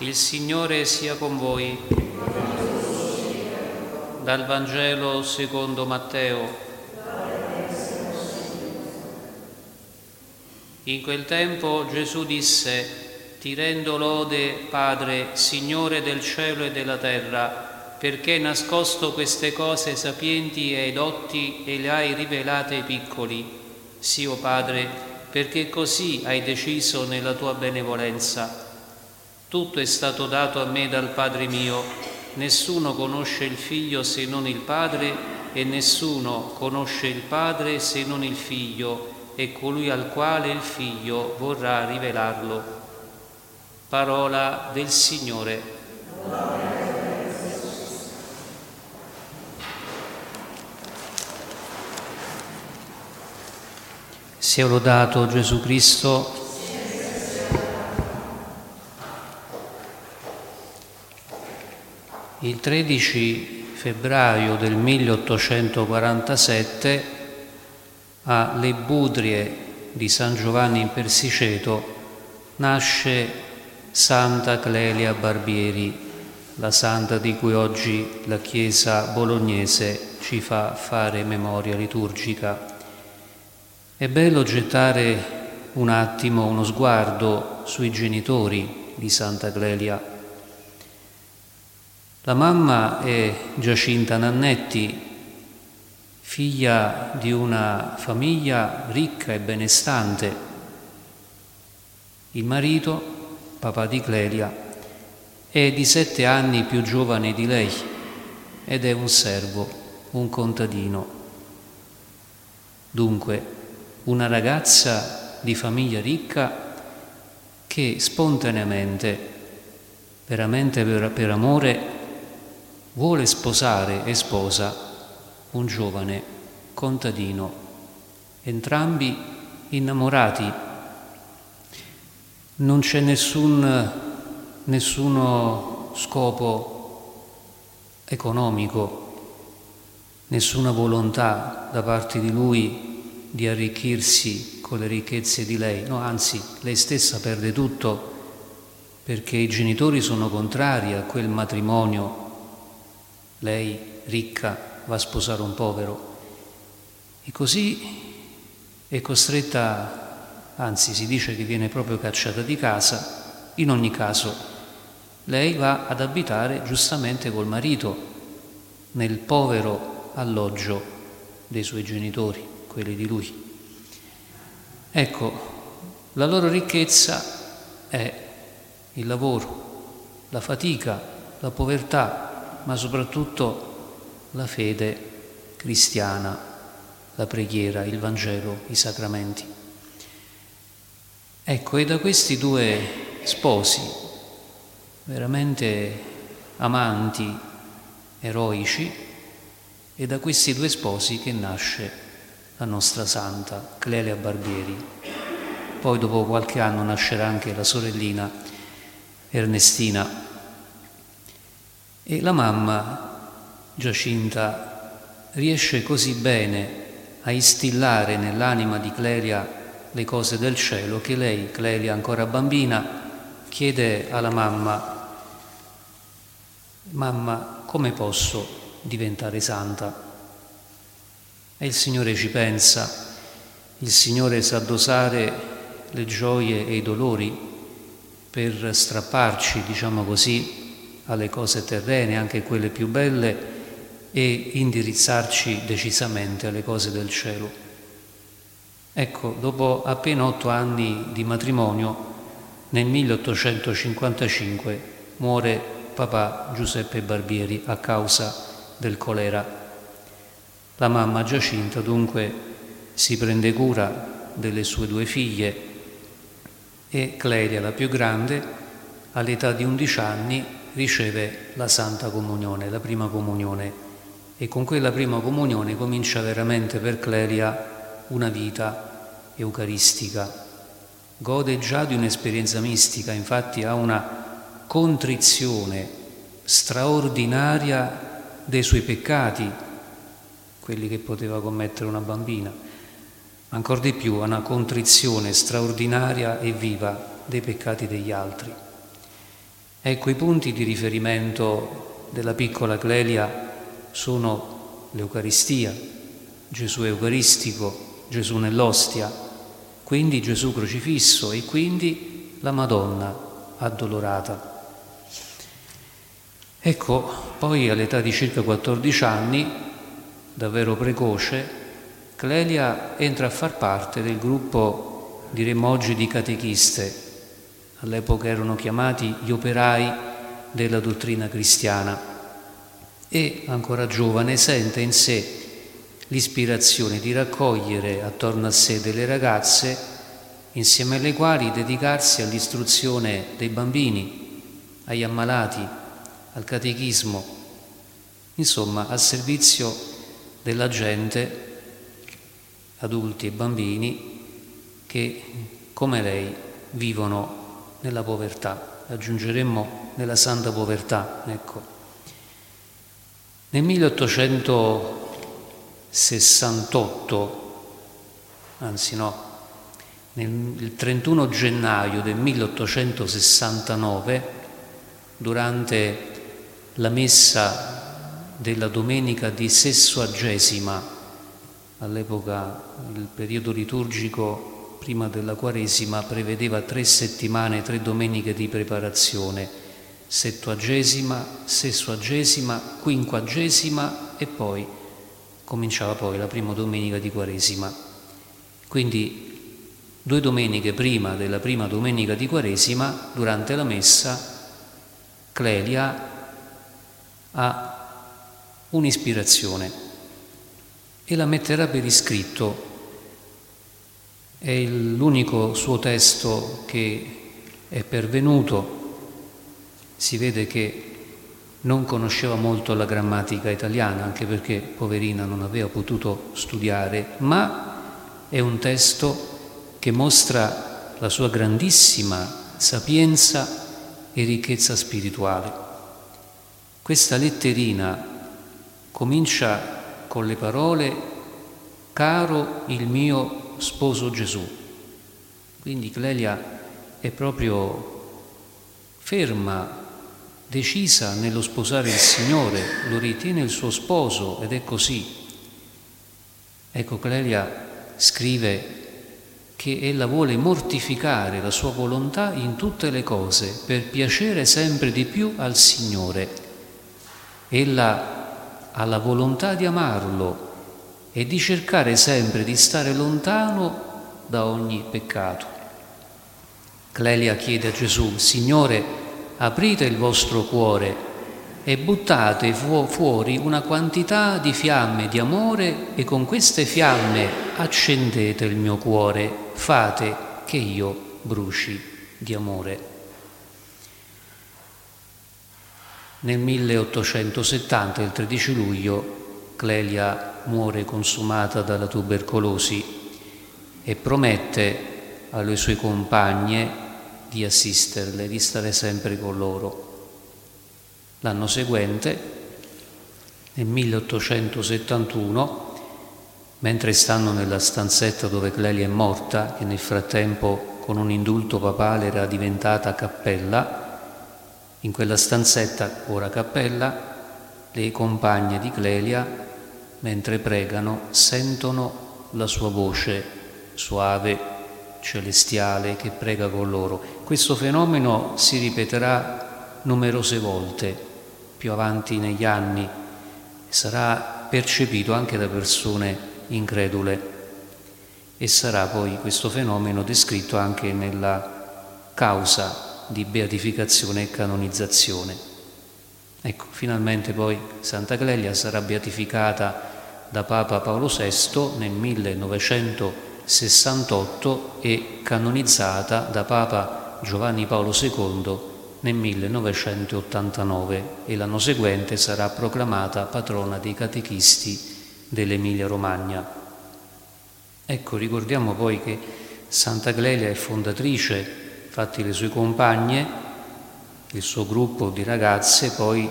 Il Signore sia con voi. Dal Vangelo secondo Matteo. In quel tempo Gesù disse, ti rendo lode, Padre, Signore del cielo e della terra, perché hai nascosto queste cose sapienti e dotti e le hai rivelate ai piccoli. Sì, o oh Padre, perché così hai deciso nella tua benevolenza. Tutto è stato dato a me dal Padre mio, nessuno conosce il Figlio se non il Padre e nessuno conosce il Padre se non il Figlio e colui al quale il Figlio vorrà rivelarlo. Parola del Signore. Sia lodato Gesù Cristo. Il 13 febbraio del 1847 alle Budrie di San Giovanni in Persiceto nasce Santa Clelia Barbieri, la santa di cui oggi la Chiesa bolognese ci fa fare memoria liturgica. È bello gettare un attimo uno sguardo sui genitori di Santa Clelia la mamma è Giacinta Nannetti, figlia di una famiglia ricca e benestante. Il marito, papà di Clelia, è di sette anni più giovane di lei ed è un servo, un contadino. Dunque, una ragazza di famiglia ricca che spontaneamente, veramente per, per amore, vuole sposare e sposa un giovane contadino, entrambi innamorati. Non c'è nessun, nessuno scopo economico, nessuna volontà da parte di lui di arricchirsi con le ricchezze di lei, no, anzi, lei stessa perde tutto perché i genitori sono contrari a quel matrimonio lei ricca va a sposare un povero. E così è costretta, anzi si dice che viene proprio cacciata di casa, in ogni caso lei va ad abitare giustamente col marito nel povero alloggio dei suoi genitori, quelli di lui. Ecco, la loro ricchezza è il lavoro, la fatica, la povertà, ma soprattutto la fede cristiana, la preghiera, il Vangelo, i sacramenti. Ecco, e da questi due sposi, veramente amanti, eroici, è da questi due sposi che nasce la nostra santa Clelia Barbieri. Poi dopo qualche anno nascerà anche la sorellina Ernestina e la mamma, Giacinta, riesce così bene a instillare nell'anima di Clelia le cose del cielo che lei, Clelia ancora bambina, chiede alla mamma, mamma, come posso diventare santa? E il Signore ci pensa, il Signore sa dosare le gioie e i dolori per strapparci, diciamo così, alle cose terrene, anche quelle più belle, e indirizzarci decisamente alle cose del cielo. Ecco, dopo appena otto anni di matrimonio, nel 1855 muore papà Giuseppe Barbieri a causa del colera. La mamma Giacinta dunque si prende cura delle sue due figlie e Clelia, la più grande, all'età di 11 anni riceve la Santa Comunione, la prima comunione e con quella prima comunione comincia veramente per Clelia una vita eucaristica. Gode già di un'esperienza mistica, infatti ha una contrizione straordinaria dei suoi peccati, quelli che poteva commettere una bambina, ancora di più ha una contrizione straordinaria e viva dei peccati degli altri. Ecco, i punti di riferimento della piccola Clelia sono l'Eucaristia, Gesù Eucaristico, Gesù nell'ostia, quindi Gesù crocifisso e quindi la Madonna addolorata. Ecco, poi all'età di circa 14 anni, davvero precoce, Clelia entra a far parte del gruppo, diremmo oggi, di catechiste. All'epoca erano chiamati gli operai della dottrina cristiana. E, ancora giovane, sente in sé l'ispirazione di raccogliere attorno a sé delle ragazze insieme alle quali dedicarsi all'istruzione dei bambini, agli ammalati, al catechismo, insomma al servizio della gente, adulti e bambini, che come lei vivono nella povertà, aggiungeremmo nella santa povertà. Ecco. Nel 1868, anzi no, nel 31 gennaio del 1869, durante la messa della domenica di Sessuagesima, all'epoca il periodo liturgico prima della Quaresima prevedeva tre settimane, tre domeniche di preparazione, settuagesima, sessuagesima, quinquagesima e poi cominciava poi la prima domenica di Quaresima. Quindi due domeniche prima della prima domenica di Quaresima, durante la messa, Clelia ha un'ispirazione e la metterà per iscritto. È l'unico suo testo che è pervenuto. Si vede che non conosceva molto la grammatica italiana, anche perché poverina non aveva potuto studiare, ma è un testo che mostra la sua grandissima sapienza e ricchezza spirituale. Questa letterina comincia con le parole caro il mio sposo Gesù. Quindi Clelia è proprio ferma, decisa nello sposare il Signore, lo ritiene il suo sposo ed è così. Ecco, Clelia scrive che ella vuole mortificare la sua volontà in tutte le cose per piacere sempre di più al Signore Ella ha la volontà di amarlo e di cercare sempre di stare lontano da ogni peccato. Clelia chiede a Gesù, Signore, aprite il vostro cuore e buttate fu- fuori una quantità di fiamme di amore e con queste fiamme accendete il mio cuore, fate che io bruci di amore. Nel 1870, il 13 luglio, Clelia muore consumata dalla tubercolosi e promette alle sue compagne di assisterle, di stare sempre con loro. L'anno seguente, nel 1871, mentre stanno nella stanzetta dove Clelia è morta, che nel frattempo con un indulto papale era diventata cappella, in quella stanzetta, ora cappella, le compagne di Clelia, mentre pregano, sentono la sua voce suave, celestiale, che prega con loro. Questo fenomeno si ripeterà numerose volte più avanti negli anni e sarà percepito anche da persone incredule e sarà poi questo fenomeno descritto anche nella causa di beatificazione e canonizzazione. Ecco, finalmente poi Santa Clelia sarà beatificata da Papa Paolo VI nel 1968 e canonizzata da Papa Giovanni Paolo II nel 1989 e l'anno seguente sarà proclamata patrona dei catechisti dell'Emilia Romagna. Ecco, ricordiamo poi che Santa Clelia è fondatrice Infatti le sue compagne, il suo gruppo di ragazze poi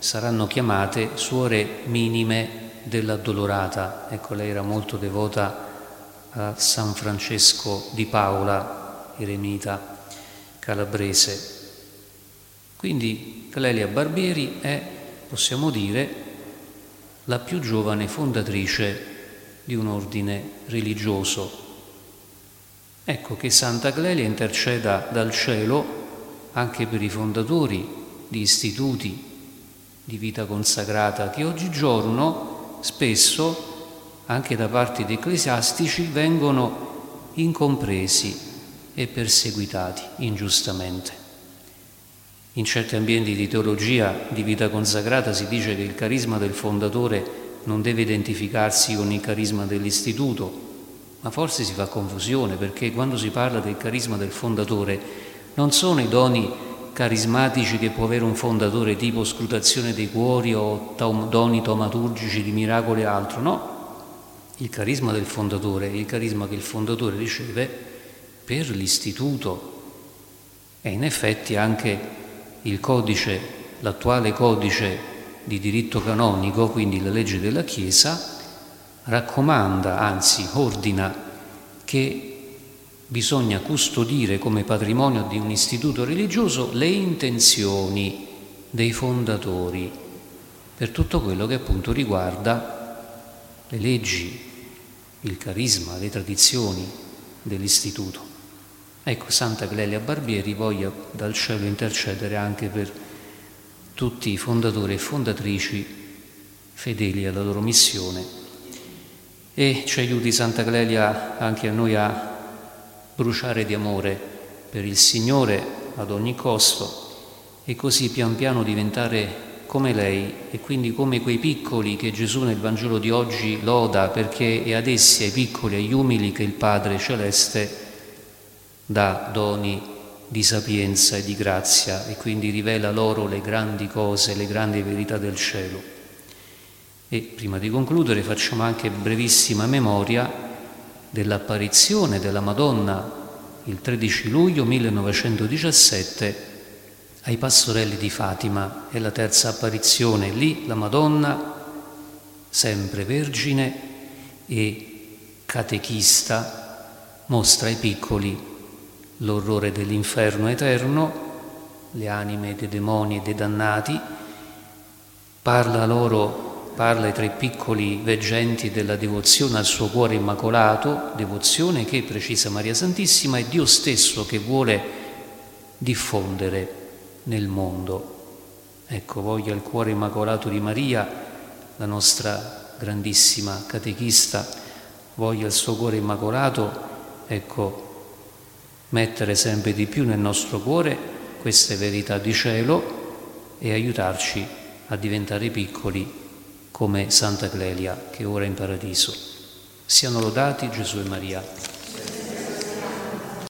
saranno chiamate suore minime dell'addolorata. Ecco, lei era molto devota a San Francesco di Paola, eremita calabrese. Quindi Clelia Barbieri è, possiamo dire, la più giovane fondatrice di un ordine religioso. Ecco che Santa Clelia interceda dal cielo anche per i fondatori di istituti di vita consacrata che oggigiorno spesso anche da parte di ecclesiastici vengono incompresi e perseguitati ingiustamente. In certi ambienti di teologia di vita consacrata si dice che il carisma del fondatore non deve identificarsi con il carisma dell'istituto, ma forse si fa confusione perché quando si parla del carisma del fondatore non sono i doni carismatici che può avere un fondatore tipo scrutazione dei cuori o doni taumaturgici di miracoli e altro, no. Il carisma del fondatore è il carisma che il fondatore riceve per l'istituto e in effetti anche il codice, l'attuale codice di diritto canonico, quindi la legge della Chiesa, raccomanda, anzi ordina, che bisogna custodire come patrimonio di un istituto religioso le intenzioni dei fondatori per tutto quello che appunto riguarda le leggi, il carisma, le tradizioni dell'istituto. Ecco, Santa Clelia Barbieri voglia dal cielo intercedere anche per tutti i fondatori e fondatrici fedeli alla loro missione e ci aiuti Santa Clelia anche a noi a bruciare di amore per il Signore ad ogni costo e così pian piano diventare come lei e quindi come quei piccoli che Gesù nel Vangelo di oggi loda perché è ad essi, ai piccoli, agli umili che il Padre Celeste dà doni di sapienza e di grazia e quindi rivela loro le grandi cose, le grandi verità del cielo. E prima di concludere facciamo anche brevissima memoria dell'apparizione della Madonna il 13 luglio 1917 ai pastorelli di Fatima. È la terza apparizione. Lì, la Madonna, sempre vergine e catechista, mostra ai piccoli l'orrore dell'inferno eterno, le anime dei demoni e dei dannati, parla loro, parla ai tre piccoli veggenti della devozione al suo cuore immacolato, devozione che, precisa Maria Santissima, è Dio stesso che vuole diffondere nel mondo. Ecco, voglia il cuore immacolato di Maria, la nostra grandissima catechista, voglia il suo cuore immacolato, ecco, mettere sempre di più nel nostro cuore queste verità di cielo e aiutarci a diventare piccoli come Santa Clelia che ora è in paradiso. Siano lodati Gesù e Maria.